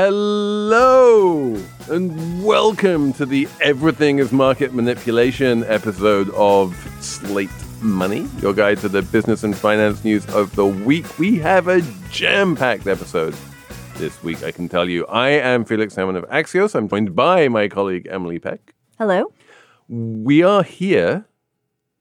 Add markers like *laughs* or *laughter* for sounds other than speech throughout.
Hello and welcome to the Everything is Market Manipulation episode of Slate Money, your guide to the business and finance news of the week. We have a jam packed episode this week, I can tell you. I am Felix Salmon of Axios. I'm joined by my colleague Emily Peck. Hello. We are here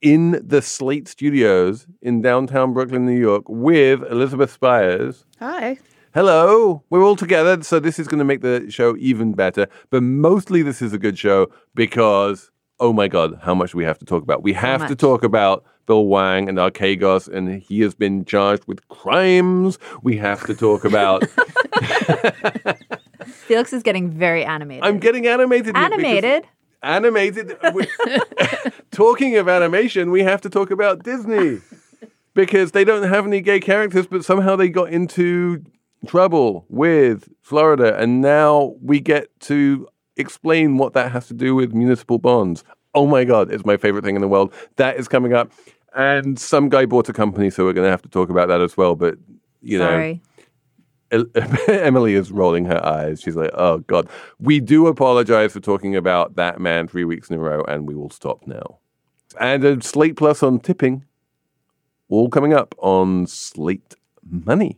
in the Slate studios in downtown Brooklyn, New York, with Elizabeth Spiers. Hi. Hello, we're all together, so this is going to make the show even better. But mostly, this is a good show because, oh my God, how much we have to talk about. We have to talk about Bill Hwang and Archegos, and he has been charged with crimes. We have to talk about. *laughs* Felix is getting very animated. I'm getting animated. animated. animated. *laughs* *laughs* talking of animation, we have to talk about Disney because they don't have any gay characters, but somehow they got into trouble with Florida, and now we get to explain what that has to do with municipal bonds. Oh my God, it's my favorite thing in the world. That is coming up. And some guy bought a company, so we're going to have to talk about that as well. But, you know, Sorry. El- *laughs* Emily is rolling her eyes. She's like, "Oh God, we do apologize for talking about that man three weeks in a row, and we will stop now." And a Slate Plus on tipping, all coming up on Slate Money.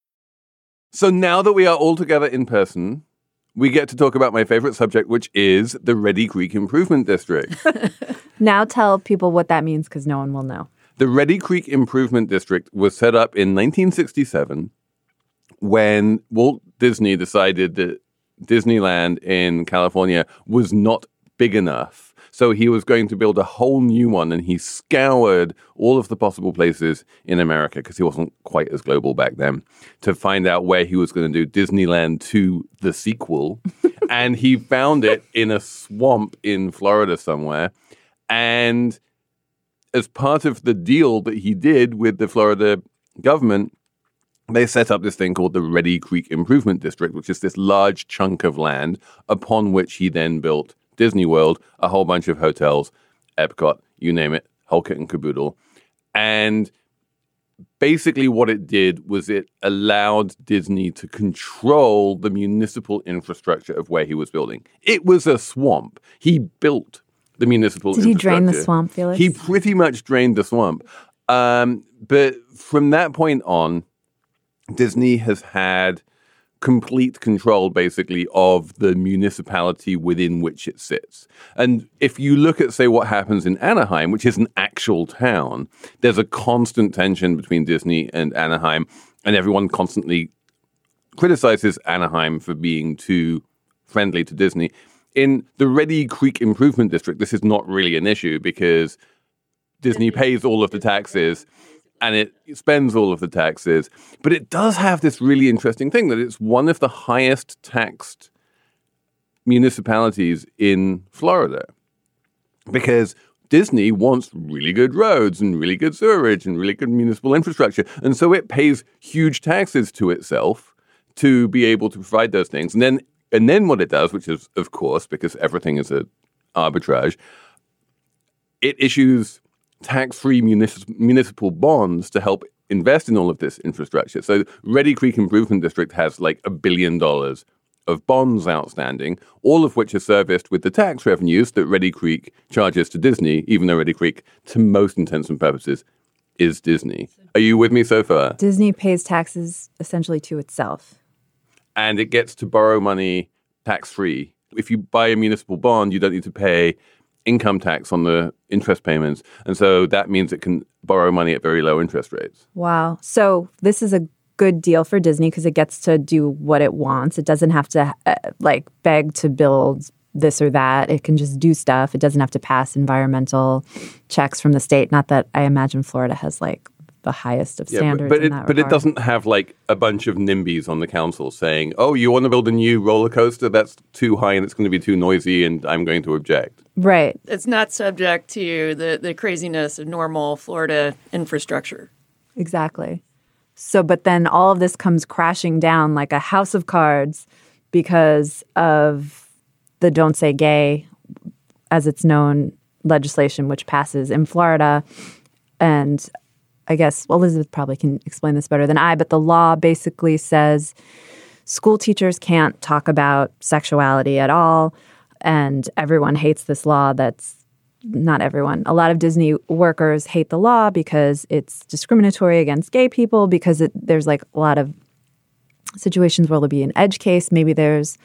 So now that we are all together in person, we get to talk about my favorite subject, which is the Reedy Creek Improvement District. *laughs* Now tell people what that means because no one will know. The Reedy Creek Improvement District was set up in 1967 when Walt Disney decided that Disneyland in California was not big enough. So he was going to build a whole new one and he scoured all of the possible places in America because he wasn't quite as global back then to find out where he was going to do Disneyland to the sequel. *laughs* and he found it in a swamp in Florida somewhere. And as part of the deal that he did with the Florida government, they set up this thing called the Reedy Creek Improvement District, which is this large chunk of land upon which he then built Disney World, a whole bunch of hotels, Epcot, you name it, whole kit and caboodle. And basically, what it did was it allowed Disney to control the municipal infrastructure of where he was building. It was a swamp. He built the municipal Did he drain the swamp, Felix? He pretty much drained the swamp. Um, but from that point on, Disney has had complete control basically of the municipality within which it sits. And if you look at, say, what happens in Anaheim, which is an actual town, there's a constant tension between Disney and Anaheim, and everyone constantly criticizes Anaheim for being too friendly to Disney. In the Reedy Creek Improvement District, this is not really an issue because Disney pays all of the taxes and it spends all of the taxes. But it does have this really interesting thing that it's one of the highest taxed municipalities in Florida because Disney wants really good roads and really good sewerage and really good municipal infrastructure. And so it pays huge taxes to itself to be able to provide those things. And then and then what it does, which is of course because everything is a arbitrage, it issues tax-free munis- municipal bonds to help invest in all of this infrastructure. So Reedy Creek Improvement District has like a billion dollars of bonds outstanding, all of which are serviced with the tax revenues that Reedy Creek charges to Disney, even though Reedy Creek, to most intents and purposes, is Disney. Are you with me so far? Disney pays taxes essentially to itself. And it gets to borrow money tax free. If you buy a municipal bond, you don't need to pay income tax on the interest payments. And so that means it can borrow money at very low interest rates. Wow. So this is a good deal for Disney because it gets to do what it wants. It doesn't have to uh, like beg to build this or that. It can just do stuff. It doesn't have to pass environmental checks from the state. Not that I imagine Florida has like the highest of Yeah, standards. but, but in it that but it doesn't have like a bunch of NIMBYs on the council saying, "Oh, you want to build a new roller coaster? That's too high and it's going to be too noisy, and I'm going to object." Right. It's not subject to the, the craziness of normal Florida infrastructure. Exactly. So, but then all of this comes crashing down like a house of cards because of the Don't Say Gay, as it's known, legislation which passes in Florida. And I guess Elizabeth probably can explain this better than I, but the law basically says school teachers can't talk about sexuality at all. And everyone hates this law that's not everyone. A lot of Disney workers hate the law because it's discriminatory against gay people because it, there's like a lot of situations where there'll be an edge case. Maybe there's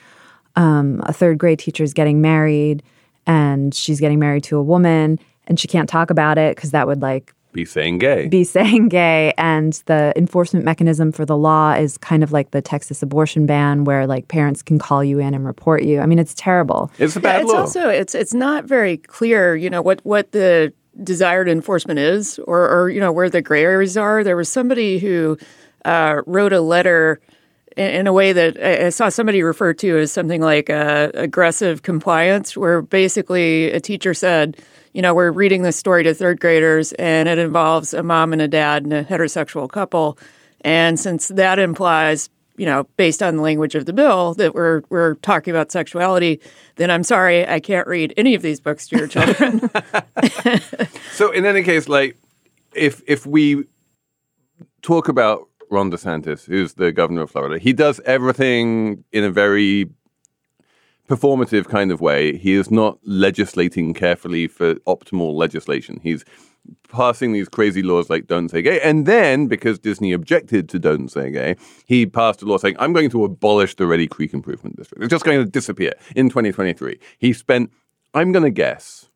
um, a third grade teacher's getting married and she's getting married to a woman and she can't talk about it because that would like Be saying gay. be saying gay and the enforcement mechanism for the law is kind of like the Texas abortion ban where like parents can call you in and report you. I mean it's terrible. it's a Yeah, bad it's law. also it's it's not very clear, you know, what what the desired enforcement is, or or you know where the gray areas are. There was somebody who uh, wrote a letter in, in a way that I I saw somebody refer to as something like uh, aggressive compliance, where basically a teacher said, you know, we're reading this story to third graders, and it involves a mom and a dad and a heterosexual couple, and since that implies you know, based on the language of the bill that we're we're talking about sexuality, then I'm sorry, I can't read any of these books to your children. *laughs* *laughs* So in any case, like if if we talk about Ron DeSantis, who's the governor of Florida, he does everything in a very performative kind of way. He is not legislating carefully for optimal legislation. He's passing these crazy laws like Don't Say Gay. And then, because Disney objected to Don't Say Gay, he passed a law saying, I'm going to abolish the Reedy Creek Improvement District. It's just going to disappear in 2023. He spent, I'm going to guess,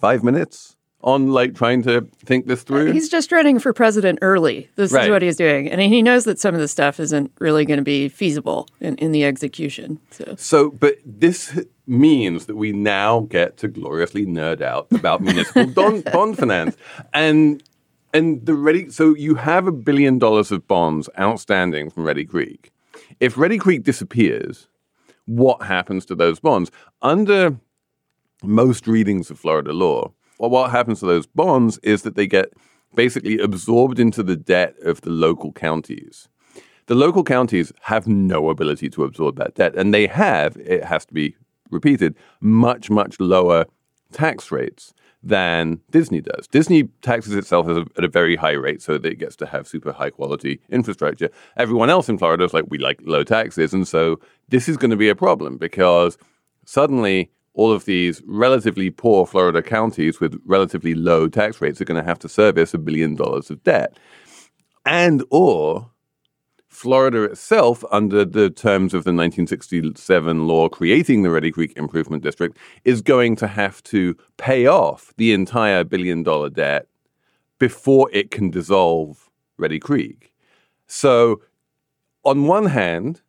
five minutes on like trying to think this uh, through. He's just running for president early. This Right. is what he's doing, and he knows that some of the stuff isn't really going to be feasible in, in the execution. So So, but this means that we now get to gloriously nerd out about municipal *laughs* don- bond finance, and and the Reedy. So you have a billion dollars of bonds outstanding from Reedy Creek. If Reedy Creek disappears, what happens to those bonds under most readings of Florida law? Well, what happens to those bonds is that they get basically absorbed into the debt of the local counties the local counties have no ability to absorb that debt, and they have, it has to be repeated, much, much lower tax rates than Disney does. Disney taxes itself at a, at a very high rate so that it gets to have super high quality infrastructure. Everyone else in Florida is like, we like low taxes. And so this is going to be a problem because suddenly all of these relatively poor Florida counties with relatively low tax rates are going to have to service a billion dollars of debt. And or Florida itself, under the terms of the 1967 law creating the Reedy Creek Improvement District, is going to have to pay off the entire billion dollar debt before it can dissolve Reedy Creek. So, on one hand,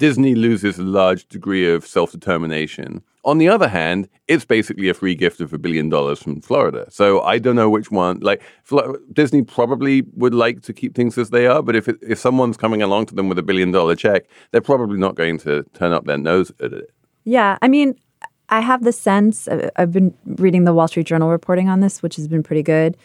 Disney loses a large degree of self determination. On the other hand, it's basically a free gift of a billion dollars from Florida. So I don't know which one. Like Flo- Disney probably would like to keep things as they are, but if it, if someone's coming along to them with a billion dollar check, they're probably not going to turn up their nose at it. Yeah, I mean, I have the sense uh, I've been reading the Wall Street Journal reporting on this, which has been pretty good.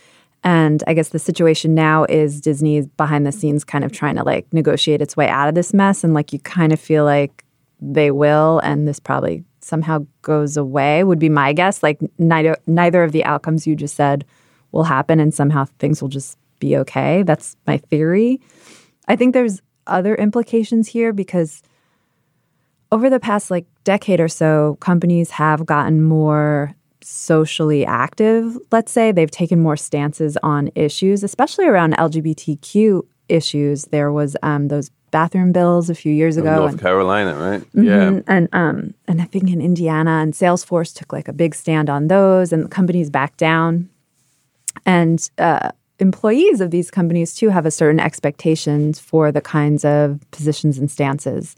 And I guess the situation now is Disney is behind the scenes kind of trying to like negotiate its way out of this mess. And like you kind of feel like they will, and this probably somehow goes away, would be my guess. Like neither neither of the outcomes you just said will happen and somehow things will just be okay. That's my theory. I think there's other implications here because over the past like decade or so, companies have gotten more socially active, let's say. They've taken more stances on issues, especially around LGBTQ issues. There was um, those bathroom bills a few years ago. North and- Carolina, right? Mhm. And um and I think in Indiana and Salesforce took like a big stand on those and the companies backed down. And uh employees of these companies too have a certain expectations for the kinds of positions and stances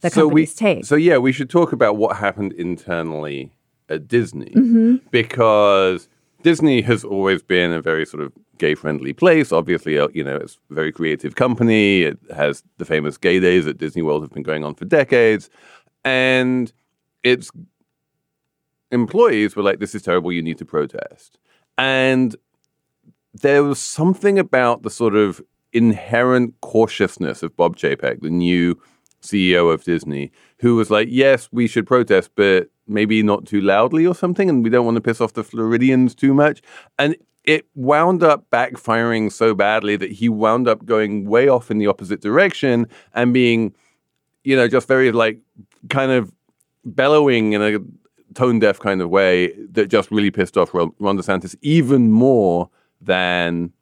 that so we companies take. so yeah, we should talk about what happened internally at Disney Mm-hmm. because Disney has always been a very sort of gay friendly place. Obviously, uh, you know, it's a very creative company. It has the famous gay days at Disney World have been going on for decades. And its employees were like, this is terrible. You need to protest. And there was something about the sort of inherent cautiousness of Bob Chapek, the new CEO of Disney, who was like, yes, we should protest, but maybe not too loudly or something. And we don't want to piss off the Floridians too much. And it wound up backfiring so badly that he wound up going way off in the opposite direction and being, you know, just very like kind of bellowing in a tone deaf kind of way that just really pissed off Ron DeSantis even more than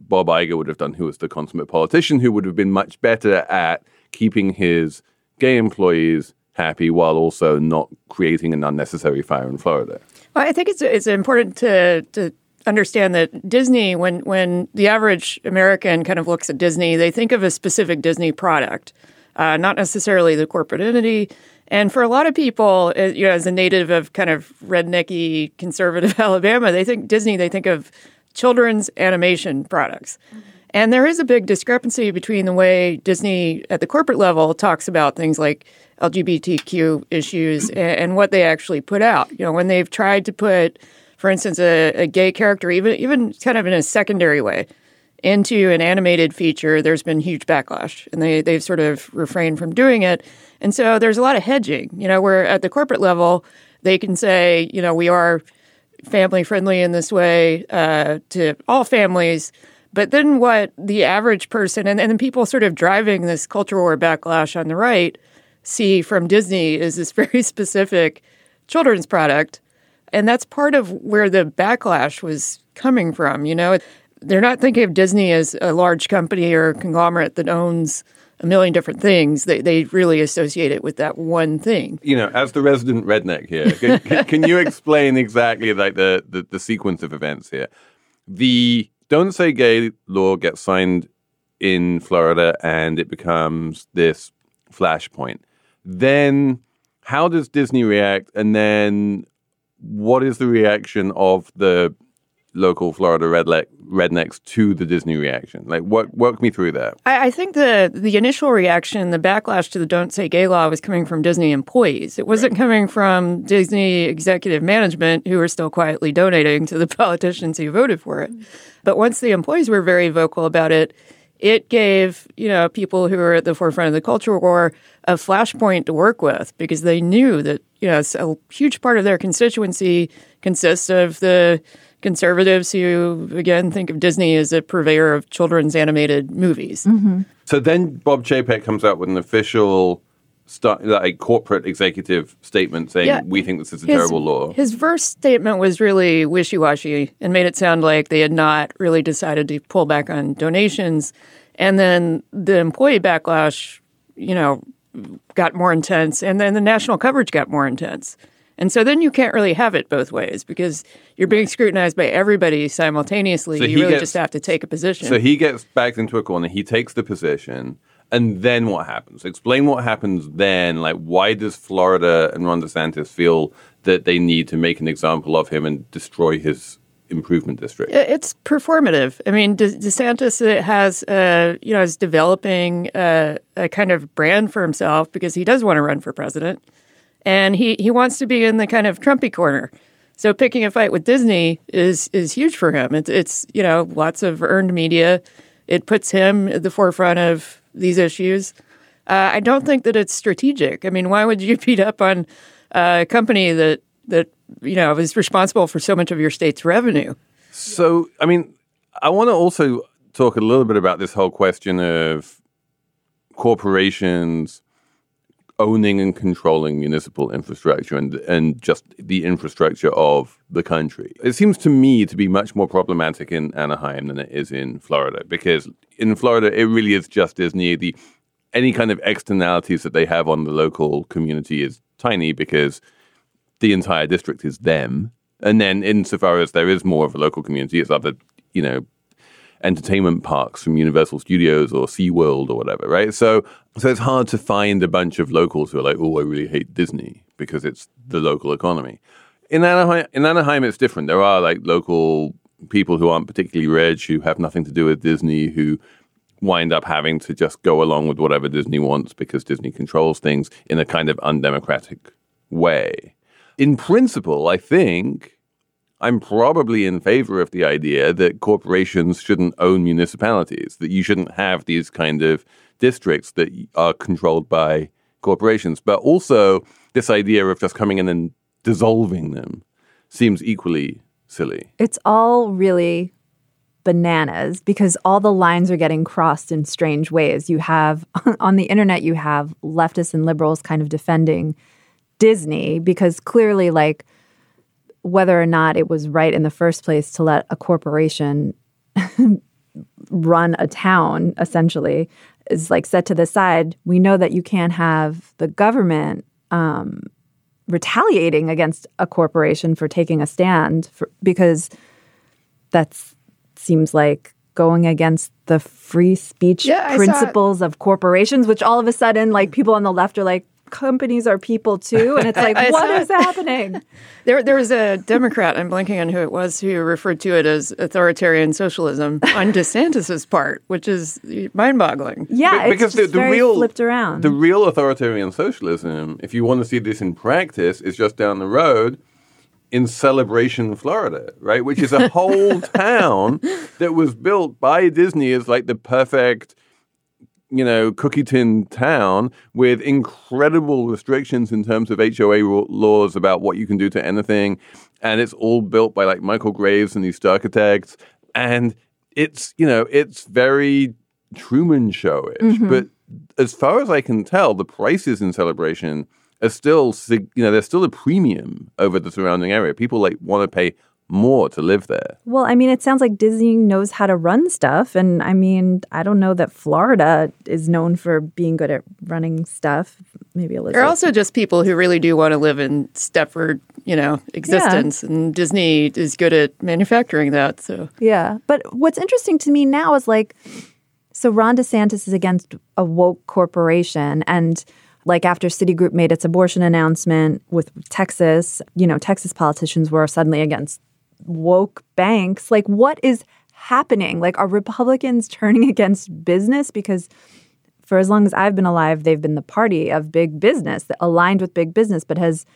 Bob Iger would have done, who was the consummate politician, who would have been much better at keeping his gay employees happy while also not creating an unnecessary fire in Florida. Well, I think it's it's important to to understand that Disney, when when the average American kind of looks at Disney, they think of a specific Disney product, uh, not necessarily the corporate entity. And for a lot of people, uh, you know, as a native of kind of rednecky conservative *laughs* Alabama, they think Disney. They think of children's animation products. And there is a big discrepancy between the way Disney at the corporate level talks about things like LGBTQ issues and, and what they actually put out. You know, when they've tried to put, for instance, a, a gay character, even even kind of in a secondary way, into an animated feature, there's been huge backlash, and they they've sort of refrained from doing it. And so there's a lot of hedging. You know, where at the corporate level, they can say, you know, we are family friendly in this way uh, to all families. But then what the average person and, and then people sort of driving this culture war backlash on the right see from Disney is this very *laughs* specific children's product. And that's part of where the backlash was coming from. You know, they're not thinking of Disney as a large company or conglomerate that owns a million different things. They, they really associate it with that one thing. You know, as the resident redneck here, can, can you *laughs* explain exactly like the, the, the sequence of events here? The Don't Say Gay law gets signed in Florida and it becomes this flashpoint. Then how does Disney react? And then what is the reaction of the local Florida redneck, rednecks to the Disney reaction? Like, work, work me through that. I, I, think the the initial reaction, the backlash to the "Don't Say Gay" law, was coming from Disney employees. It wasn't right. coming from Disney executive management, who were still quietly donating to the *laughs* politicians who voted for it. But once the employees were very vocal about it, it gave you know people who were at the forefront of the culture war a flashpoint to work with because they knew that you know a huge part of their constituency consists of the conservatives who, again, think of Disney as a purveyor of children's animated movies. Mm-hmm. So then Bob Chapek comes out with an official start, like corporate executive statement saying yeah. we think this is a his, terrible law. His first statement was really wishy-washy and made it sound like they had not really decided to pull back on donations. And then the employee backlash, you know, got more intense, and then the national coverage got more intense. And so then you can't really have it both ways because you're being scrutinized by everybody simultaneously. So you really gets, just have to take a position. So he gets backed into a corner, he takes the position, and then what happens? Explain what happens then. Like, why does Florida and Ron DeSantis feel that they need to make an example of him and destroy his improvement district? It's performative. I mean, De- DeSantis uh, has, uh, you know, is developing a, a kind of brand for himself because he does want to run for president and he he wants to be in the kind of Trumpy corner. So picking a fight with Disney is is huge for him. It's it's you know lots of earned media. It puts him at the forefront of these issues. Uh, I don't think that it's strategic. I mean, why would you *laughs* beat up on a company that that you know is responsible for so much of your state's revenue? So, I mean, I want to also talk a little bit about this whole question of corporations owning and controlling municipal infrastructure and and just the infrastructure of the country. It seems to me to be much more problematic in Anaheim than it is in Florida because in Florida it really is just as near The any kind of externalities that they have on the local community is tiny because the entire district is them. And then insofar as there is more of a local community, it's other, you know, entertainment parks from Universal Studios or SeaWorld or whatever, right? So so it's hard to find a bunch of locals who are like, oh, I really hate Disney because it's the local economy. In Anaheim, in Anaheim, it's different. There are like local people who aren't particularly rich, who have nothing to do with Disney, who wind up having to just go along with whatever Disney wants because Disney controls things in a kind of undemocratic way. In principle, I think I'm probably in favor of the idea that corporations shouldn't own municipalities, that you shouldn't have these kind of districts that are controlled by corporations. But also, this idea of just coming in and dissolving them seems equally silly. It's all really bananas because all the lines are getting crossed in strange ways. You have *laughs* on the internet, you have leftists and liberals kind of defending Disney because clearly, like, whether or not it was right in the first place to let a corporation *laughs* run a town essentially is like set to the side. We know that you can't have the government um, retaliating against a corporation for taking a stand for, because that seems like going against the free speech Yeah, principles of corporations, which all of a sudden, like people on the left are like, companies are people too. And it's like, *laughs* I what saw is happening? *laughs* There, there was a Democrat, I'm blanking on who it was, who referred to it as authoritarian socialism on *laughs* DeSantis's part, which is mind-boggling. Yeah, Be- it's just very flipped around. The real authoritarian socialism, if you want to see this in practice, is just down the road in Celebration, Florida, right? Which is a whole town that was built by Disney as like the perfect, you know, cookie tin town with incredible restrictions in terms of HOA laws about what you can do to anything. And it's all built by like Michael Graves and these architects. And it's, you know, it's very Truman Show-ish. Mm-hmm. But as far as I can tell, the prices in Celebration are still, you know, there's still a premium over the surrounding area. People like want to pay more to live there. Well, I mean, it sounds like Disney knows how to run stuff. And I mean, I don't know that Florida is known for being good at running stuff. Maybe Elizabeth. There are also just people who really do want to live in Stepford, you know, existence, and Disney is good at manufacturing that. So Yeah. But what's interesting to me now is like, so Ron DeSantis is against a woke corporation. And like after Citigroup made its abortion announcement with Texas, you know, Texas politicians were suddenly against woke banks. Like, what is happening? Like, are Republicans *laughs* turning against business? Because for as long as I've been alive, they've been the party of big business aligned with big business, but has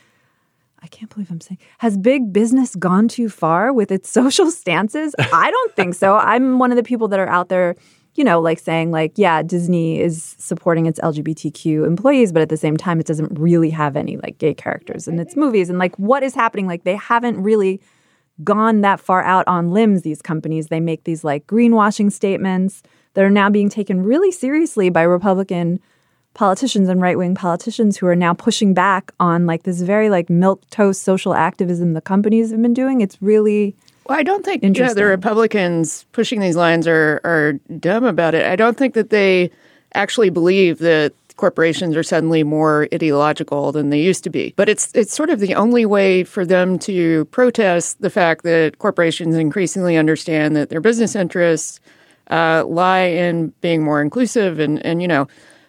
I can't believe I'm saying has big business gone too far with its *laughs* social stances? I don't think so. I'm one of the people that are out there, you know, like saying like, yeah, Disney is supporting its LGBTQ employees, but at the same time it doesn't really have any like gay characters in its movies and like what is happening like they haven't really gone that far out on limbs these companies. They make these like greenwashing statements that are now being taken really seriously by Republican politicians and right-wing politicians who are now pushing back on like this very like milk toast social activism the companies have been doing it's really Well, I don't think you know, the Republicans pushing these lines are are dumb about it. I don't think that they actually believe that corporations are suddenly more ideological than they used to be. But it's it's sort of the only way for them to protest the fact that corporations increasingly understand that their business interests uh, lie in being more inclusive and and you know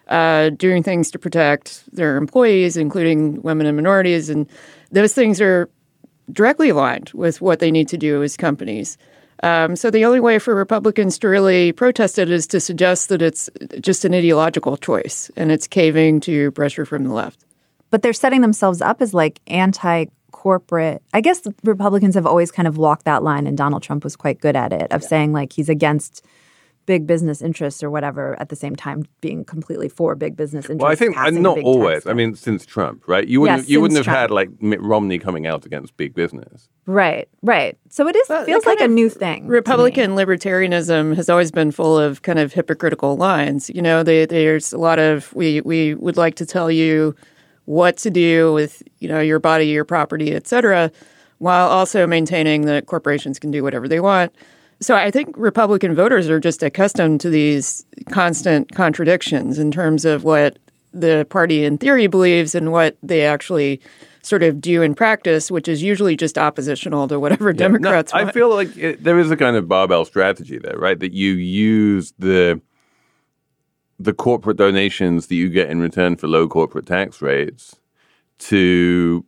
uh, doing things to protect their employees, including women and minorities, and those things are directly aligned with what they need to do as companies. Um, so the only way for Republicans to really protest it is to suggest that it's just an ideological choice and it's caving to pressure from the left. but they're setting themselves up as like anti corporate i guess republicans have always kind of walked that line and donald trump was quite good at it of saying like he's against big business interests or whatever at the same time being completely for big business interests Well, I think uh, not always. I mean, since Trump, right? You wouldn't Yes, you wouldn't have since had like Mitt Romney coming out against big business. right right so it is Well, feels like a new thing. Republican libertarianism has always been full of kind of hypocritical lines. You know, they, there's a lot of we we would like to tell you what to do with you know your body, your property, et cetera, while also maintaining that corporations can do whatever they want. So I think Republican voters are just accustomed to these constant contradictions in terms of what the party in theory believes and what they actually sort of do in practice, which is usually just oppositional to whatever No, Democrats I want. feel like it, there is a kind of barbell strategy there, right? That you use the the corporate donations that you get in return for low corporate tax rates to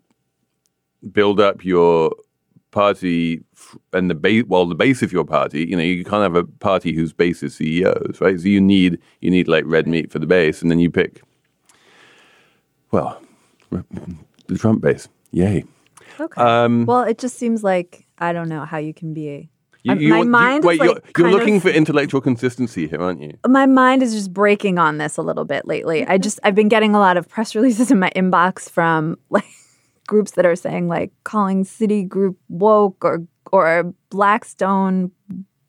build up your party and the base, well, the base of your party, you know, you can't have a party whose base is CEOs, right? So you need you need like red meat for the base, and then you pick, well, *laughs* the Trump base. Yay! Okay. Um, well, it just seems like I don't know how you can be a. You, you- my you- mind wait, you're, you're looking of- for intellectual consistency here, aren't you? my mind is just breaking on this a little bit lately. I just I've been getting a lot of press *laughs* releases in my inbox from like groups that are saying like calling Citigroup woke or or Blackstone,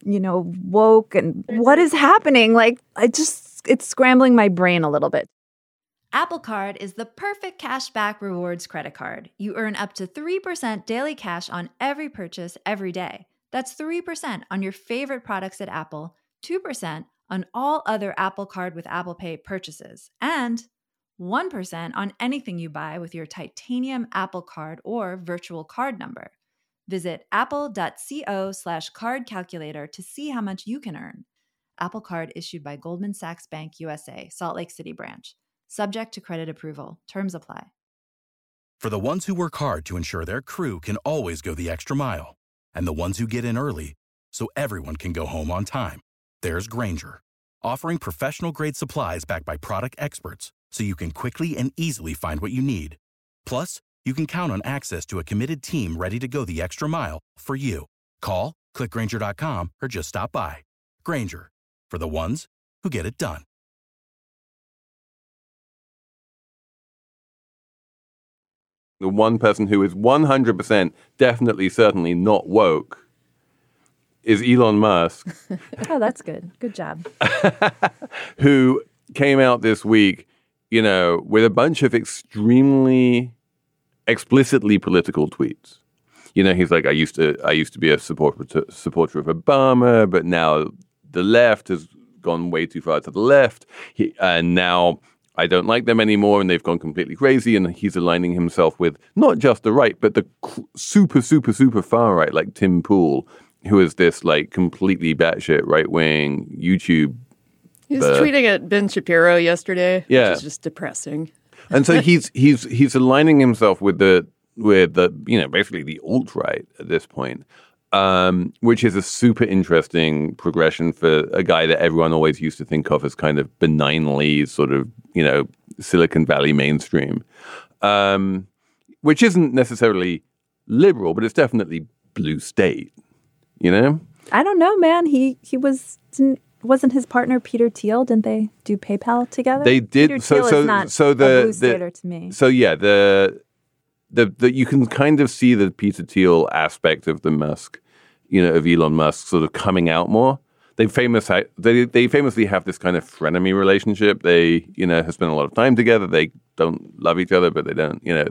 you know, woke and what is mm-hmm. happening? Like I just it's scrambling my brain a little bit. Apple Card is the perfect cashback rewards credit card. You earn up to 3% daily cash on every purchase every day. That's 3% on your favorite products at Apple, 2% on all other Apple Card with Apple Pay purchases, and 1% on anything you buy with your titanium Apple Card or virtual card number. Visit apple.co slash card calculator to see how much you can earn. Apple Card issued by Goldman Sachs Bank USA, Salt Lake City branch. Subject to credit approval. Terms apply. For the ones who work hard to ensure their crew can always go the extra mile, and the ones who get in early so everyone can go home on time, there's Grainger, offering professional grade supplies backed by product experts so you can quickly and easily find what you need. Plus, you can count on access to a committed team ready to go the extra mile for you. Call, clickgrainger.com, or just stop by. Grainger, for the ones who get it done. The one person who is 100% definitely, certainly not woke is Elon Musk. *laughs* Oh, that's good. Good job. *laughs* who came out this week, you know, with a bunch of extremely explicitly political tweets. You know, he's like, I used to, I used to be a supporter supporter of Obama, but now the left has gone way too far to the left, he, and now I don't like them anymore, and they've gone completely crazy. And he's aligning himself with not just the right, but the super, super, super far right, like Tim Pool, who is this like completely batshit right wing YouTube He was The- tweeting at Ben Shapiro yesterday, Yeah. which is just depressing. and so *laughs* he's he's he's aligning himself with the with the you know basically the alt right at this point, um, which is a super interesting progression for a guy that everyone always used to think of as kind of benignly sort of you know Silicon Valley mainstream, um, which isn't necessarily liberal, but it's definitely blue state. You know, I don't know, man. He he was didn't, wasn't his partner Peter Thiel? Didn't they do PayPal together? They did- Peter so- Thiel so- is not so a the- the- to me. So yeah, the the the you can kind of see the Peter Thiel aspect of the Musk, you know, of Elon Musk sort of coming out more. They famous they they famously have this kind of frenemy relationship. They you know have spent a lot of time together. They don't love each other, but they don't you know.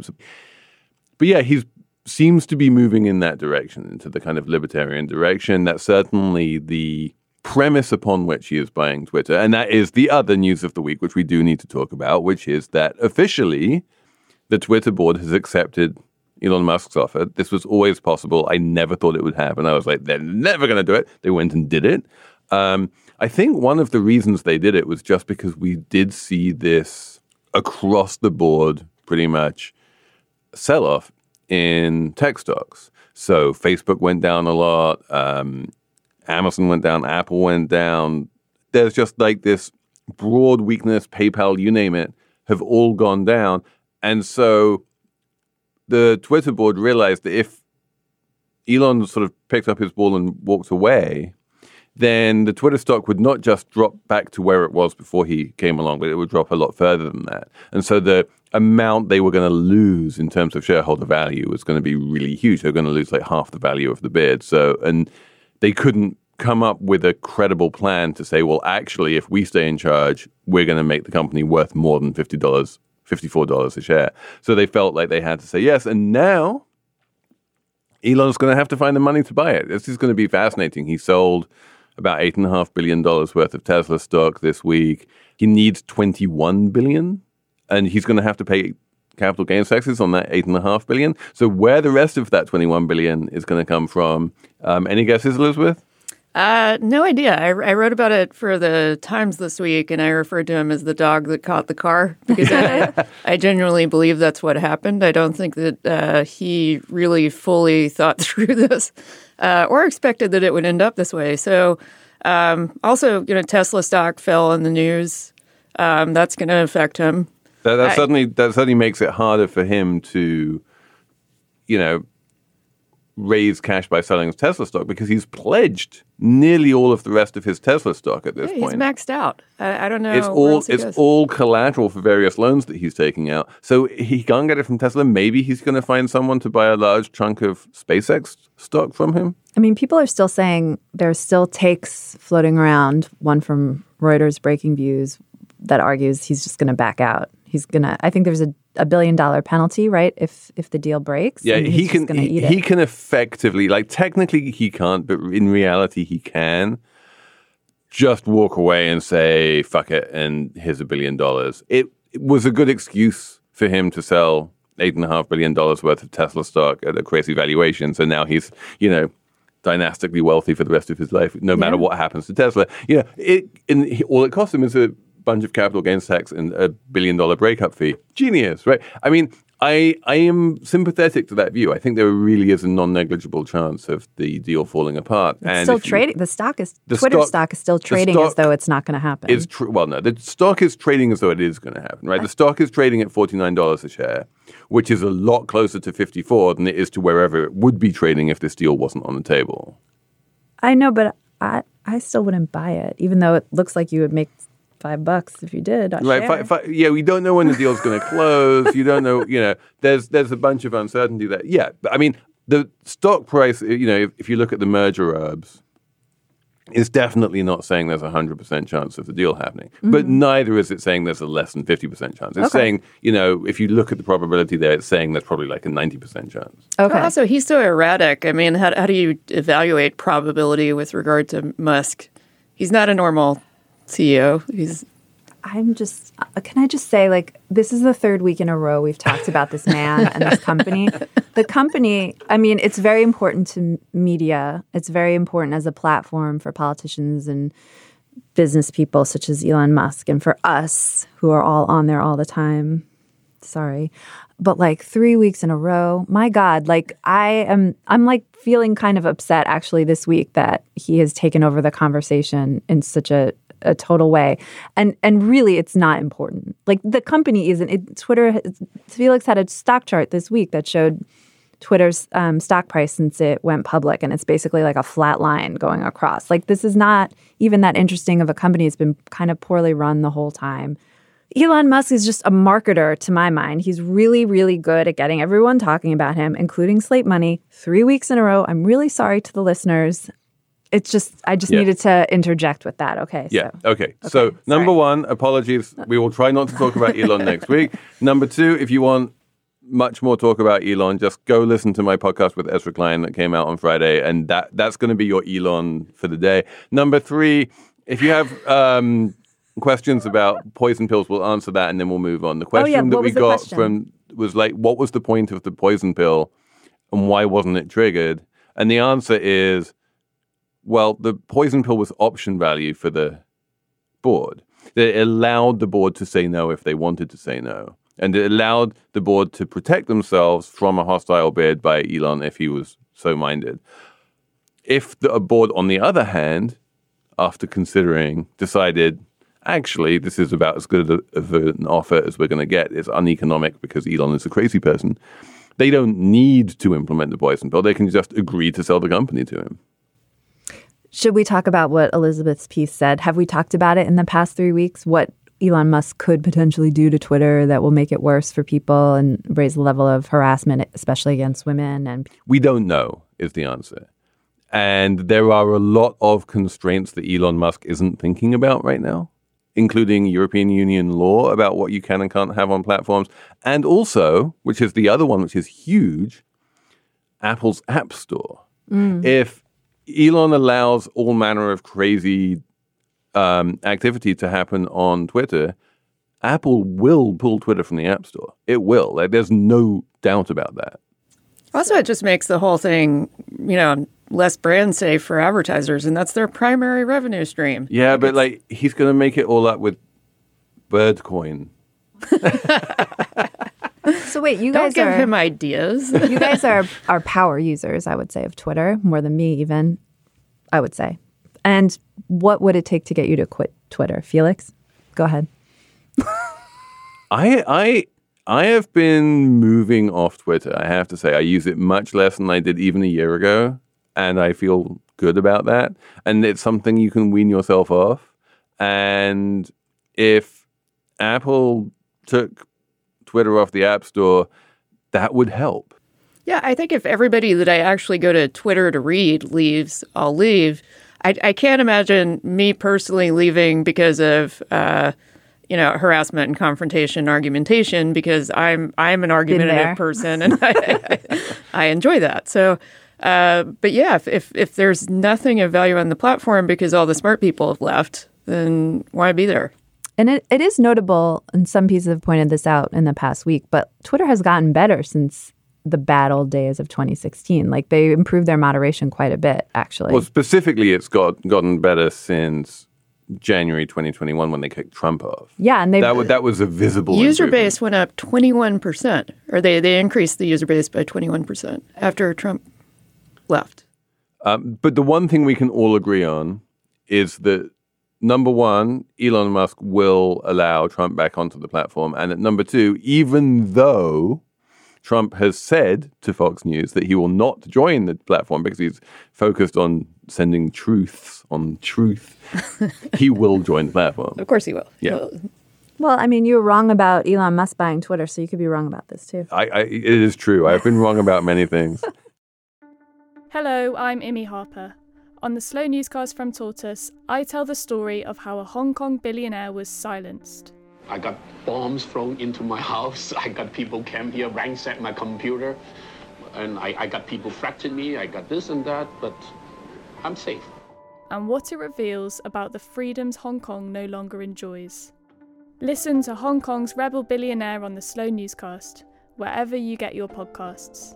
But yeah, he's seems to be moving in that direction into the kind of libertarian direction. That's certainly the premise upon which he is buying Twitter, and that is the other news of the week, which we do need to talk about, which is that officially the Twitter board has accepted Elon Musk's offer. This was always possible. I never thought it would happen. I was like, they're never going to do it. They went and did it. Um, I think one of the reasons they did it was just because we did see this across the board, pretty much, sell off in tech stocks. So Facebook went down a lot. Um, Amazon went down. Apple went down. There's just like this broad weakness. PayPal, you name it, have all gone down. And so the Twitter board realized that if Elon sort of picked up his ball and walked away, then the Twitter stock would not just drop back to where it was before he came along, but it would drop a lot further than that. And so the amount they were going to lose in terms of shareholder value was going to be really huge. They're going to lose like half the value of the bid. So, and they couldn't come up with a credible plan to say, well, actually, if we stay in charge, we're going to make the company worth more than $50, $54 a share. So they felt like they had to say yes. And now Elon's going to have to find the money to buy it. This is going to be fascinating. He sold about eight and a half billion dollars worth of Tesla stock this week. He needs twenty-one billion, and he's going to have to pay capital gains taxes on that eight and a half billion. So where the rest of that twenty-one billion is going to come from? Um, any guesses, Elizabeth? Uh, no idea. I, I wrote about it for the Times this week, and I referred to him as the dog that caught the car *laughs* because I, I genuinely believe that's what happened. I don't think that uh, he really fully thought *laughs* through this uh, or expected that it would end up this way. So, um, also, you know, Tesla stock fell in the news. Um, that's going to affect him. That, that I- suddenly that suddenly makes it harder for him to, you know, raise cash by selling his Tesla stock because he's pledged nearly all of the rest of his Tesla stock at this Yeah, he's maxed out. I, I don't know. it's all it's goes. all collateral for various loans that he's taking out. So he can't get it from Tesla. Maybe he's going to find someone to buy a large chunk of SpaceX stock from him. I mean, people are still saying there's still takes floating around. One from Reuters Breaking Views that argues he's just going to back out. He's gonna. I think there's a, a billion dollar penalty, right? If if the deal breaks, Yeah, he can. He, he can effectively, like technically, he can't, but in reality, he can. Just walk away and say "fuck it" and here's a billion dollars. It, it was a good excuse for him to sell eight and a half billion dollars worth of Tesla stock at a crazy valuation. So now he's, you know, dynastically wealthy for the rest of his life, no matter what happens to Tesla. You know, it and he, all it cost him is a bunch of capital gains tax and a billion dollar breakup fee. Genius, right? I mean, I I am sympathetic to that view. I think there really is a non negligible chance of the deal falling apart. It's still if you- trading. The stock is The Twitter stock- stock, is still trading as though it's not going to happen. is tr- well, no, the stock is trading as though it is going to happen, right? The stock is trading at forty nine dollars a share, which is a lot closer to fifty four than it is to wherever it would be trading if this deal wasn't on the table. I know, but I I still wouldn't buy it, even though it looks like you would make five bucks if you did. a Right? share. Fi- fi- yeah, we don't know when the deal's going *laughs* to close. You don't know. You know, there's there's a bunch of uncertainty there. Yeah, but I mean, the stock price. You know, if, if you look at the merger arbs, is definitely not saying there's a hundred percent chance of the deal happening. But mm-hmm. neither is it saying there's a less than fifty percent chance. It's Okay. saying, you know, if you look at the probability there, it's saying there's probably like a ninety percent chance. Okay. Oh, also, he's so erratic. I mean, how, how do you evaluate probability with regard to Musk? He's not a normal CEO. He's I'm just, uh, can I just say, like, this is the third week in a row we've talked about this man and this company. *laughs* The company, I mean, it's very important to media. It's very important as a platform for politicians and business people such as Elon Musk and for us who are all on there all the time. Sorry. But like three weeks in a row, my God, like I am, I'm like feeling kind of upset actually this week that he has taken over the conversation in such a, a total way. And and really, it's not important. Like the company isn't. It, Twitter. Felix had a stock chart this week that showed Twitter's um, stock price since it went public, and it's basically like a flat line going across. Like this is not even that interesting of a company. It's been kind of poorly run the whole time. Elon Musk is just a marketer to my mind. He's really, really good at getting everyone talking about him, including Slate Money, three weeks in a row. I'm really sorry to the listeners. It's just, I just Yeah. needed to interject with that. Okay. Yeah. So. Okay. So number sorry. one, apologies. We will try not to talk about *laughs* Elon next week. Number two, if you want much more talk about Elon, just go listen to my podcast with Ezra Klein that came out on Friday, and that that's going to be your Elon for the day. Number three, if you have um, questions about poison pills, we'll answer that, and then we'll move on. The question yeah, that we got question? from was like, what was the point of the poison pill, and why wasn't it triggered? And the answer is well, the poison pill was option value for the board. It allowed the board to say no if they wanted to say no. And it allowed the board to protect themselves from a hostile bid by Elon if he was so minded. If the board, on the other hand, after considering, decided, actually, this is about as good of an offer as we're going to get, it's uneconomic because Elon is a crazy person, they don't need to implement the poison pill. They can just agree to sell the company to him. Should we talk about what Elizabeth's piece said? Have we talked about it in the past three weeks? What Elon Musk could potentially do to Twitter that will make it worse for people and raise the level of harassment, especially against women? And We don't know, is the answer. And there are a lot of constraints that Elon Musk isn't thinking about right now, including European Union law about what you can and can't have on platforms. And also, which is the other one, which is huge, Apple's App Store. Mm. If Elon allows all manner of crazy um, activity to happen on Twitter, Apple will pull Twitter from the App Store. It will. Like, there's no doubt about that. Also, it just makes the whole thing, you know, less brand safe for advertisers, and that's their primary revenue stream. Yeah, but like he's going to make it all up with Birdcoin. *laughs* So wait, you guys Don't guys give are him ideas. you *laughs* guys are are power users, I would say, of Twitter more than me even. I would say. And what would it take to get you to quit Twitter, Felix? Go ahead. I I I have been moving off Twitter. I have to say, I use it much less than I did even a year ago, and I feel good about that. And it's something you can wean yourself off. And if Apple took Twitter off the App Store, that would help. Yeah, I think if everybody that I actually go to Twitter to read leaves, I'll leave. I, I can't imagine me personally leaving because of, uh, you know, harassment and confrontation, and argumentation. Because I'm I'm an argumentative person, and I, I, *laughs* I enjoy that. So, uh, but yeah, if, if if there's nothing of value on the platform because all the smart people have left, then why be there? And it, it is notable, and some pieces have pointed this out in the past week, but Twitter has gotten better since the bad old days of 2016. Like they improved their moderation quite a bit, actually. Well, specifically, it's got gotten better since January 2021 when they kicked Trump off. yeah, and they That was that was a visible User base went up 21%, or they, they increased the user base by 21% after Trump left. Um, but the one thing we can all agree on is that number one, Elon Musk will allow Trump back onto the platform, and at number two, even though Trump has said to Fox News that he will not join the platform because he's focused on sending truths on truth, *laughs* he will join the platform. Of course he will. Yeah. He'll- well, I mean, you were wrong about Elon Musk buying Twitter, so you could be wrong about this too. I, I, it is true. I've been wrong about many things. *laughs* Hello, I'm Imi Harper. On the Slow Newscast from Tortoise, I tell the story of how a Hong Kong billionaire was silenced. I got bombs thrown into my *laughs* house. I got people came here, ransacked my computer. And I, I got people threatening me. I got this and that, but I'm safe. and what it reveals about the freedoms Hong Kong no longer enjoys. Listen to Hong Kong's rebel billionaire on the Slow Newscast, wherever you get your podcasts.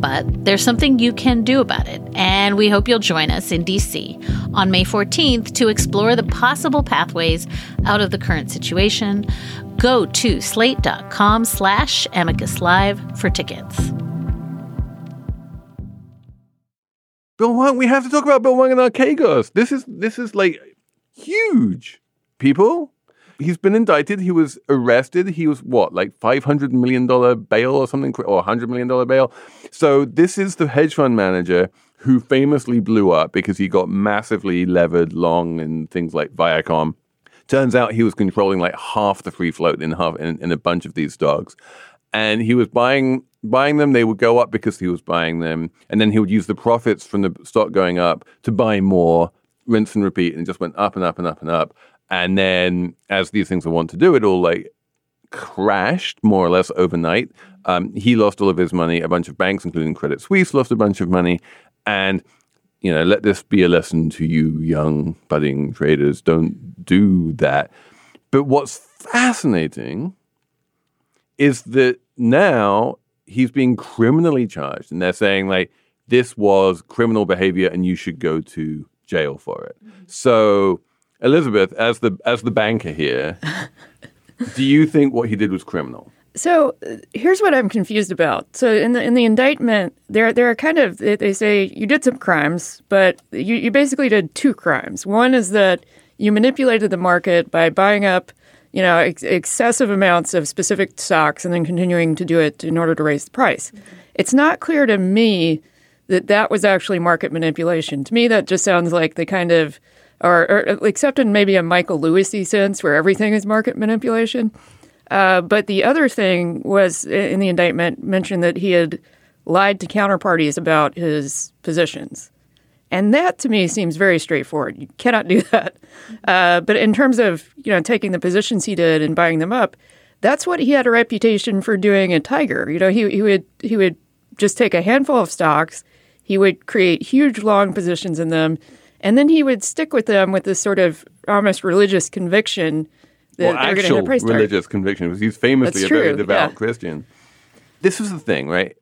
But there's something you can do about it, and we hope you'll join us in DC on May 14th to explore the possible pathways out of the current situation. Go to slate.com slash amicus live for tickets. Bill Hwang, we have to talk about Bill Hwang and Archegos. This is this is like huge, people. He's been indicted. He was arrested. He was what, like five hundred million dollar bail or something, or hundred million dollar bail. So this is the hedge fund manager who famously blew up because he got massively levered long and things like Viacom. Turns out he was controlling like half the free float in half in, in a bunch of these stocks, and he was buying buying them. They would go up because he was buying them, and then he would use the profits from the stock going up to buy more, rinse and repeat, and just went up and up and up and up. And then, as these things are wont to do, it all like crashed more or less overnight. Um, he lost all of his money. A bunch of banks, including Credit Suisse, lost a bunch of money, and you know, let this be a lesson to you young budding traders. Don't do that. But what's fascinating is that now he's being criminally charged, and they're saying like this was criminal behavior, and you should go to jail for it. So, Elizabeth, as the as the banker here, *laughs* do you think what he did was criminal? So uh, here's what I'm confused about. So in the in the indictment, there there are kind of they, they say you did some crimes, but you, you basically did two crimes. One is that you manipulated the market by buying up, you know, ex- excessive amounts of specific stocks and then continuing to do it in order to raise the price. It's not clear to me that that was actually market manipulation. To me, that just sounds like the kind of or, or except in maybe a Michael Lewisy sense where everything is market manipulation. Uh, but the other thing was in the indictment mentioned that he had lied to counterparties about his positions. And that to me seems very straightforward. You cannot do *laughs* that. Uh, but in terms of you know taking the positions he did and buying them up, that's what he had a reputation for doing at Tiger. You know, he he would he would just take a handful of stocks, he would create huge long positions in them, and then he would stick with them with this sort of almost religious conviction that well, they're going to price religious conviction because he's famously That's a very true, devout yeah. Christian. This was the thing, right?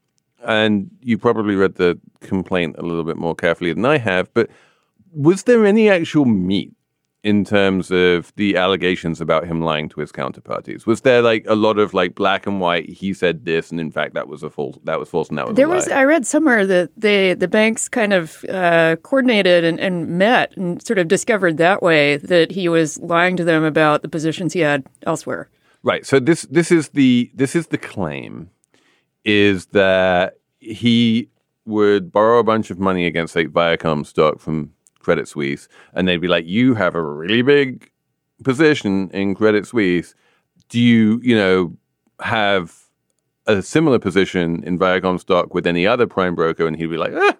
And you probably read the complaint a little bit more carefully than I have, but was there any actual meat in terms of the allegations about him lying to his counterparties? Was there like a lot of like black and white? He said this, and in fact, that was a false. That was false, and that was There was I read somewhere that they the banks kind of uh, coordinated and, and met and sort of discovered that way that he was lying to them about the positions he had elsewhere. Right. So this this is the this is the claim is that he would borrow a bunch of money against like Viacom stock from Credit Suisse, and they'd be like, "You have a really big position in Credit Suisse. Do you, you know, have a similar position in Viacom stock with any other prime broker?" And he'd be like, "Ah."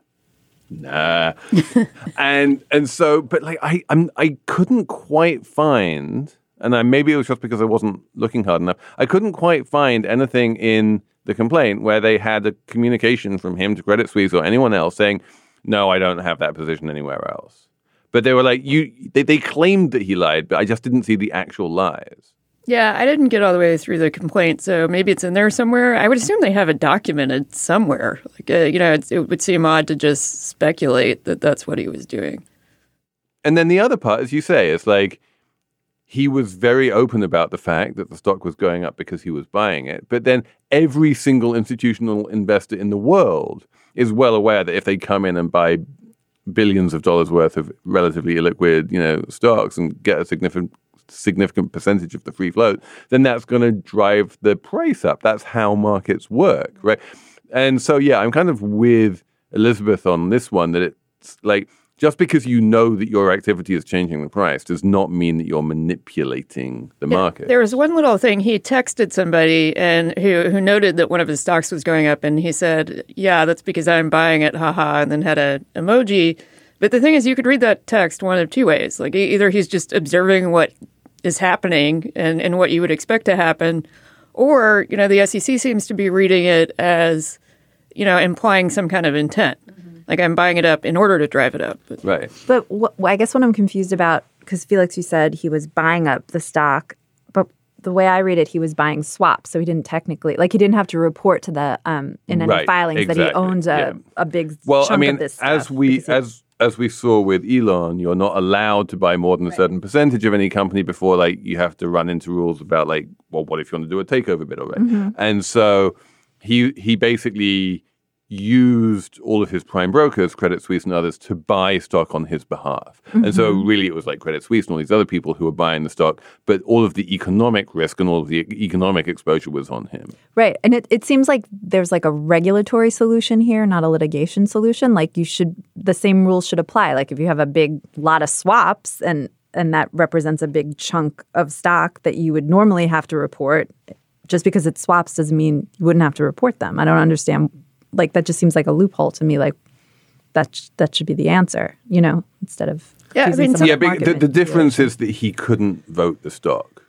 Nah, *laughs* and and so, but like I, I'm, I couldn't quite find, and I, maybe it was just because I wasn't looking hard enough. I couldn't quite find anything in the complaint where they had a communication from him to Credit Suisse or anyone else saying, "No, I don't have that position anywhere else." But they were like, "You," they, they claimed that he lied, but I just didn't see the actual lies. Yeah, I didn't get all the way through the complaint, so maybe it's in there somewhere. I would assume they have it documented somewhere. Like, uh, you know, it's, it would seem odd to just speculate that that's what he was doing. And then the other part, as you say, is like he was very open about the fact that the stock was going up because he was buying it. But then every single institutional investor in the world is well aware that if they come in and buy billions of dollars worth of relatively illiquid, you know, stocks and get a significant significant percentage of the free float, then that's going to drive the price up. That's how markets work, right? And so, yeah, I'm kind of with Elizabeth on this one that it's like just because you know that your activity is changing the price does not mean that you're manipulating the market. There was one little thing he texted somebody and who who noted that one of his stocks was going up, and he said, "Yeah, that's because I'm buying it." Haha, and then had a emoji. But the thing is, you could read that text one of two ways. Like either he's just observing what is happening and, and what you would expect to happen, or you know the SEC seems to be reading it as you know implying some kind of intent. Like I'm buying it up in order to drive it up. But right. But wh- I guess what I'm confused about, because Felix, you said he was buying up the stock, but the way I read it, he was buying swaps. So he didn't technically, like, he didn't have to report to the um in any Right, filings that he owns a, yeah. a big Well, chunk I mean, of this as we as as we saw with Elon, you're not allowed to buy more than a certain percentage of any company before like you have to run into rules about like, well, what if you want to do a takeover bid already? Mm-hmm. And so he he basically used all of his prime brokers, Credit Suisse and others, to buy stock on his behalf. And so Mm-hmm. really it was like Credit Suisse and all these other people who were buying the stock, but all of the economic risk and all of the economic exposure was on him. Right. And it, it seems like there's like a regulatory solution here, not a litigation solution. Like you should, the same rules should apply. Like if you have a big lot of swaps and, and that represents a big chunk of stock that you would normally have to report, just because it's swaps doesn't mean you wouldn't have to report them. I don't understand. Like that just seems like a loophole to me. Like that, sh- that should be the answer, you know, instead of. Yeah, I mean, someone yeah, but the, the difference is that he couldn't vote the stock,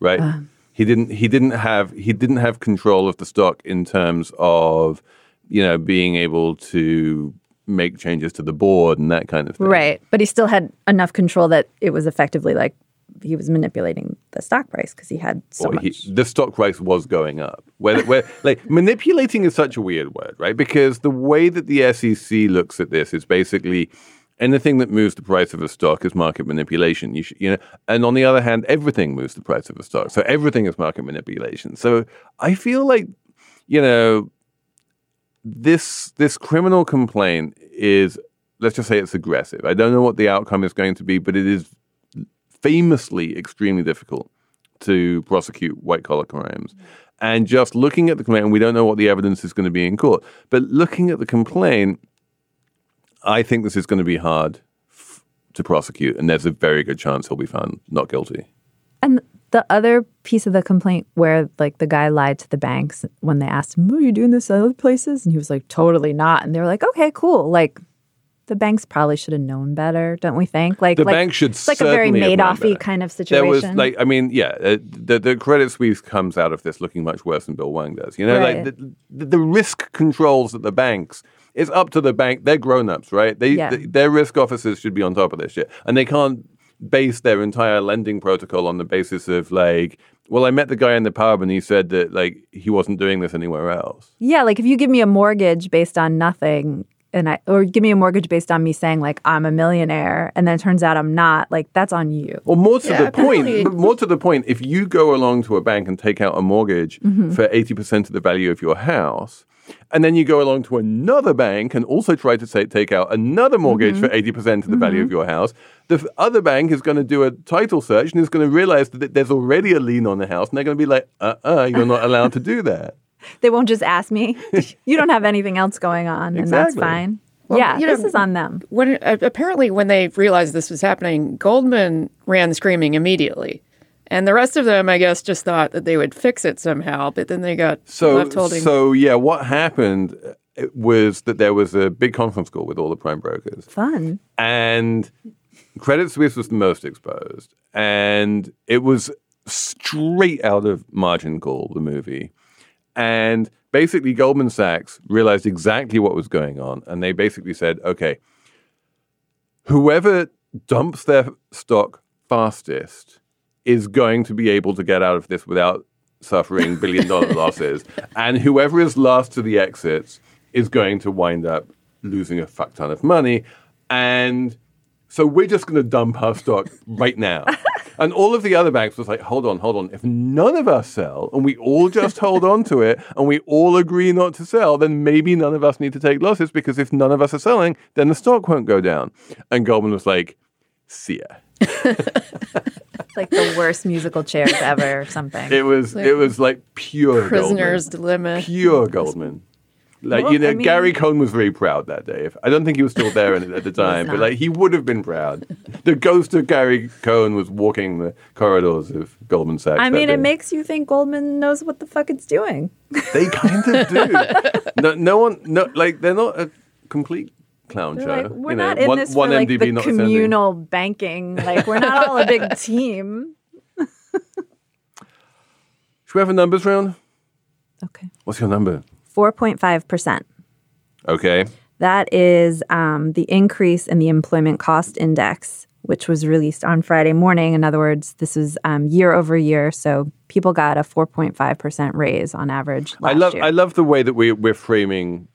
right? Uh. he didn't. He didn't have. He didn't have control of the stock in terms of, you know, being able to make changes to the board and that kind of thing. Right. But he still had enough control that it was effectively like he was manipulating the stock price because he had so Or much. he, the stock price was going up. Where, where *laughs* like manipulating is such a weird word, right? Because the way that the SEC looks at this is basically anything that moves the price of a stock is market manipulation. You, should, you know, and on the other hand, everything moves the price of a stock. So everything is market manipulation. So I feel like, you know, this this criminal complaint is let's just say it's aggressive. I don't know what the outcome is going to be, but it is famously extremely difficult to prosecute white collar crimes. And just looking at the complaint, and we don't know what the evidence is going to be in court, but looking at the complaint, I think this is going to be hard f- to prosecute, and there's a very good chance he'll be found not guilty. And the other piece of the complaint where like the guy lied to the banks when they asked him, "Are you doing this other places?" and he was like, "Totally not." And they were like, "Okay, cool." Like the banks probably should have known better, don't we think? Like The like, bank should It's like a very certainly have known Madoffy kind of There situation. was like, I mean, yeah, uh, the the Credit Suisse comes out of this looking much worse than Bill Hwang does. You know, Right. like the, the, risk controls at the banks. It's up to the bank. They're grown ups, right? They, Yeah. th- their risk officers should be on top of this shit, and they can't base their entire lending protocol on the basis of like, well, I met the guy in the pub and he said that like he wasn't doing this anywhere else. yeah, like if you give me a mortgage based on nothing, and I or give me a mortgage based on me saying like I'm a millionaire, and then it turns out I'm not, like that's on you. Well, more to Yeah, the point, apparently- but more to the point, if you go along to a bank and take out a mortgage Mm-hmm. for 80% of the value of your house, and then you go along to another bank and also try to say, take out another mortgage Mm-hmm. for 80% of the value of your house, the f- other bank is going to do a title search and is going to realize that there's already a lien on the house, and they're going to be like, uh uh, you're not allowed to do that. *laughs* They won't just ask me. *laughs* you don't have anything else going on, and that's Exactly. fine. yeah, you know, this is on them. When uh, apparently when they realized this was happening, Goldman ran screaming immediately, and the rest of them, I guess, just thought that they would fix it somehow. But then they got So, left holding. so yeah, what happened uh, was that there was a big conference call with all the prime brokers. Fun. and Credit Suisse was the most exposed, and it was straight out of Margin Call, the movie, and basically Goldman Sachs realized exactly what was going on, and they basically said, "Okay, whoever dumps their stock fastest is going to be able to get out of this without suffering billion dollar *laughs* losses, and whoever is last to the exits is going to wind up losing a fuck ton of money, and." So we're just going to dump our stock right now. *laughs* and all of the other banks was like, hold on, hold on. If none of us sell and we all just *laughs* hold on to it and we all agree not to sell, then maybe none of us need to take losses because if none of us are selling, then the stock won't go down. And Goldman was like, see ya. *laughs* Like the worst musical chairs ever or something. It was it was like pure Prisoner's Goldman. dilemma. Pure Goldman. Like Well, you know, I mean- Gary Cohn was very proud that day. If- I don't think he was still there at the *laughs* time, but like he would have been proud. The ghost of Gary Cohn was walking the corridors of Goldman Sachs. I mean, day. it makes you think Goldman knows what the fuck it's doing. They kind of do. *laughs* no, no one, no, like they're not a complete clown They're show. like, we're you know, not in one, this for like MDB the not sending. communal banking. Like we're not all a big *laughs* team. Should we have a numbers round? Okay, What's your number? Four point five percent. Okay. That is um, the increase in the employment cost index, which was released on Friday morning. In other words, this was um, year over year. So people got a 4.5% raise on average last I love year. I love the way that we we're framing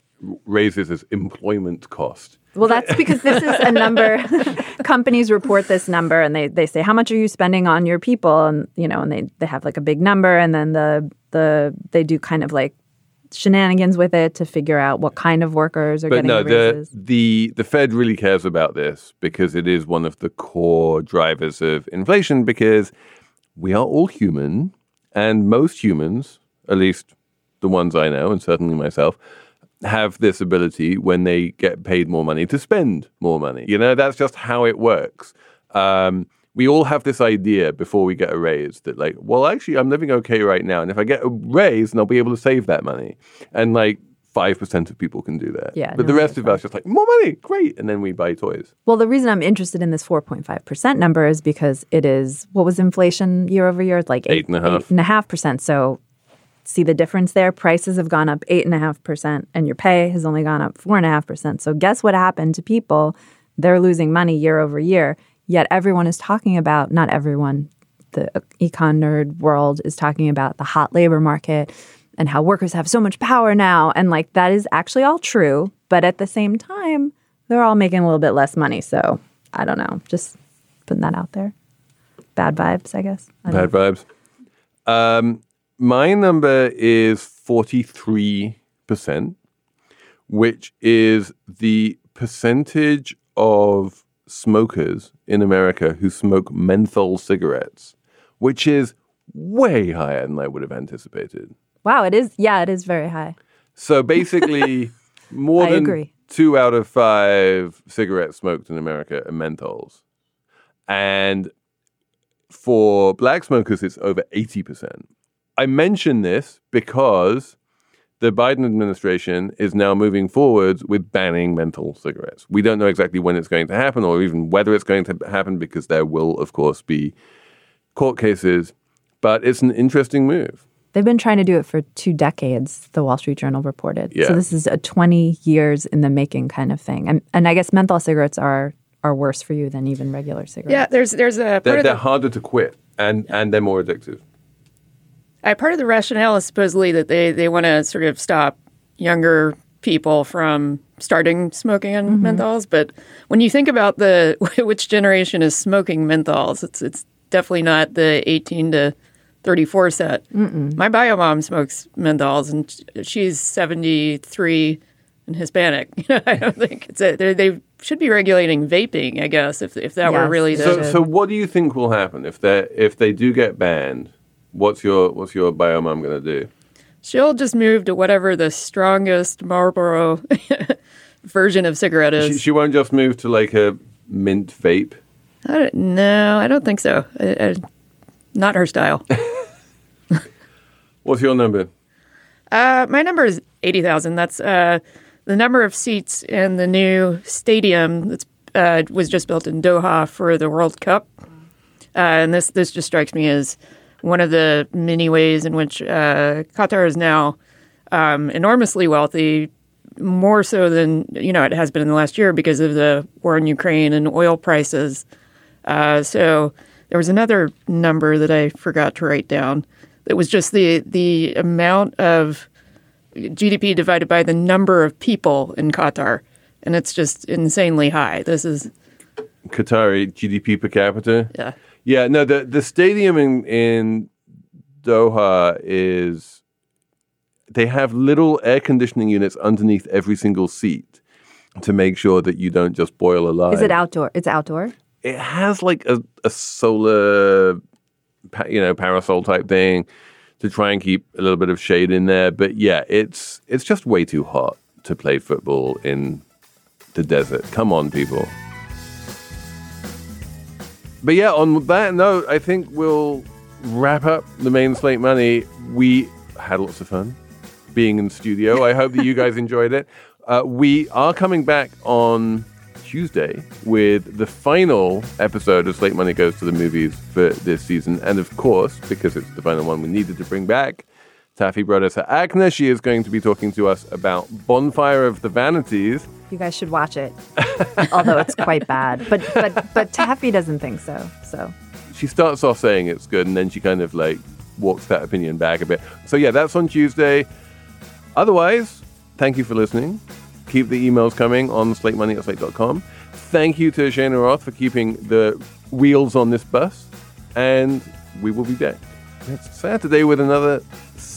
raises as employment cost. well, that's because this is a number. *laughs* companies report this number and they, they say, how much are you spending on your people? And, you know, and they, they have like a big number and then the, the, they do kind of like shenanigans with it to figure out what kind of workers are But getting no, the raises. the the Fed really cares about this because it is one of the core drivers of inflation. Because we are all human, and most humans, at least the ones I know, and certainly myself, have this ability when they get paid more money to spend more money. You know, that's just how it works. Um, we all have this idea before we get a raise that, like, well, actually, I'm living okay right now, and if I get a raise, then I'll be able to save that money. And like five percent of people can do that. Yeah, but no, the rest of us just like more money, great, and then we buy toys. Well, the reason I'm interested in this 4.5% number is because it is what was inflation year over year? Like Eight and a half. Eight and a half percent. So see the difference there? Prices have gone up eight and a half percent, and your pay has only gone up four and a half percent. So guess what happened to people? They're losing money year over year. Yet everyone is talking about not everyone. The econ nerd world is talking about the hot labor market and how workers have so much power now. And like that is actually all true. But at the same time, they're all making a little bit less money. So I don't know. Just putting that out there. Bad vibes, I guess. I Bad vibes. Um, my number is 43%, which is the percentage of smokers in America who smoke menthol cigarettes, which is way higher than I would have anticipated. Wow, it is. Yeah, it is very high. So basically, *laughs* more I than agree. two out of five cigarettes smoked in America are menthols. And for black smokers, it's over 80%. I mention this because the Biden administration is now moving forwards with banning menthol cigarettes. We don't know exactly when it's going to happen or even whether it's going to happen because there will, of course, be court cases. But it's an interesting move. They've been trying to do it for two decades, the Wall Street Journal reported. Yeah. So this is a 20 years in the making kind of thing. And, and I guess menthol cigarettes are are worse for you than even regular cigarettes. Yeah, there's there's a part They're, of they're the harder to quit and, and they're more addictive. Uh, part of the rationale is supposedly that they, they want to sort of stop younger people from starting smoking on menthols. But when you think about the *laughs* which generation is smoking menthols, it's it's definitely not the 18 to 34 set. My bio mom smokes menthols, and she's 73 and Hispanic. *laughs* I don't think it's a, they they should be regulating vaping. I guess if if that were really the So, so what do you think will happen if they if they do get banned? What's your what's your biomom going to do? She'll just move to whatever the strongest Marlboro *laughs* version of cigarette is. She, she won't just move to like a mint vape. I don't, no, I don't think so. I, I, not her style. *laughs* What's your number? uh, my number is 80,000. That's uh, the number of seats in the new stadium that uh, was just built in Doha for the World Cup. Uh, and this, this just strikes me as one of the many ways in which uh, Qatar is now um, enormously wealthy, more so than you know it has been in the last year because of the war in Ukraine and oil prices. Uh, so there was another number that I forgot to write down. It was just the the amount of GDP divided by the number of people in Qatar, and it's just insanely high. This is Qatari GDP per capita. yeah. Yeah, no, the the stadium in in Doha is they have little air conditioning units underneath every single seat to make sure that you don't just boil alive. Is it outdoor? It's outdoor. It has like a, a solar, you know, parasol type thing to try and keep a little bit of shade in there. But yeah, it's it's just way too hot to play football in the desert. Come on, people. But yeah, on that note, I think we'll wrap up the main slate money. We had lots of fun being in studio. I hope that you *laughs* guys enjoyed it. Uh, we are coming back on Tuesday with the final episode of Slate Money Goes to the Movies for this season. And of course, because it's the final one we needed to bring back, Taffy Brodesser-Akner. She is going to be talking to us about Bonfire of the Vanities. You guys should watch it. Although it's quite bad. But but but Taffy doesn't think so. So she starts off saying it's good and then she kind of like walks that opinion back a bit. So yeah, that's on Tuesday. Otherwise, thank you for listening. Keep the emails coming on slatemoney at slate.com. Thank you to Shayna Roth for keeping the wheels on this bus. And we will be back next Saturday with another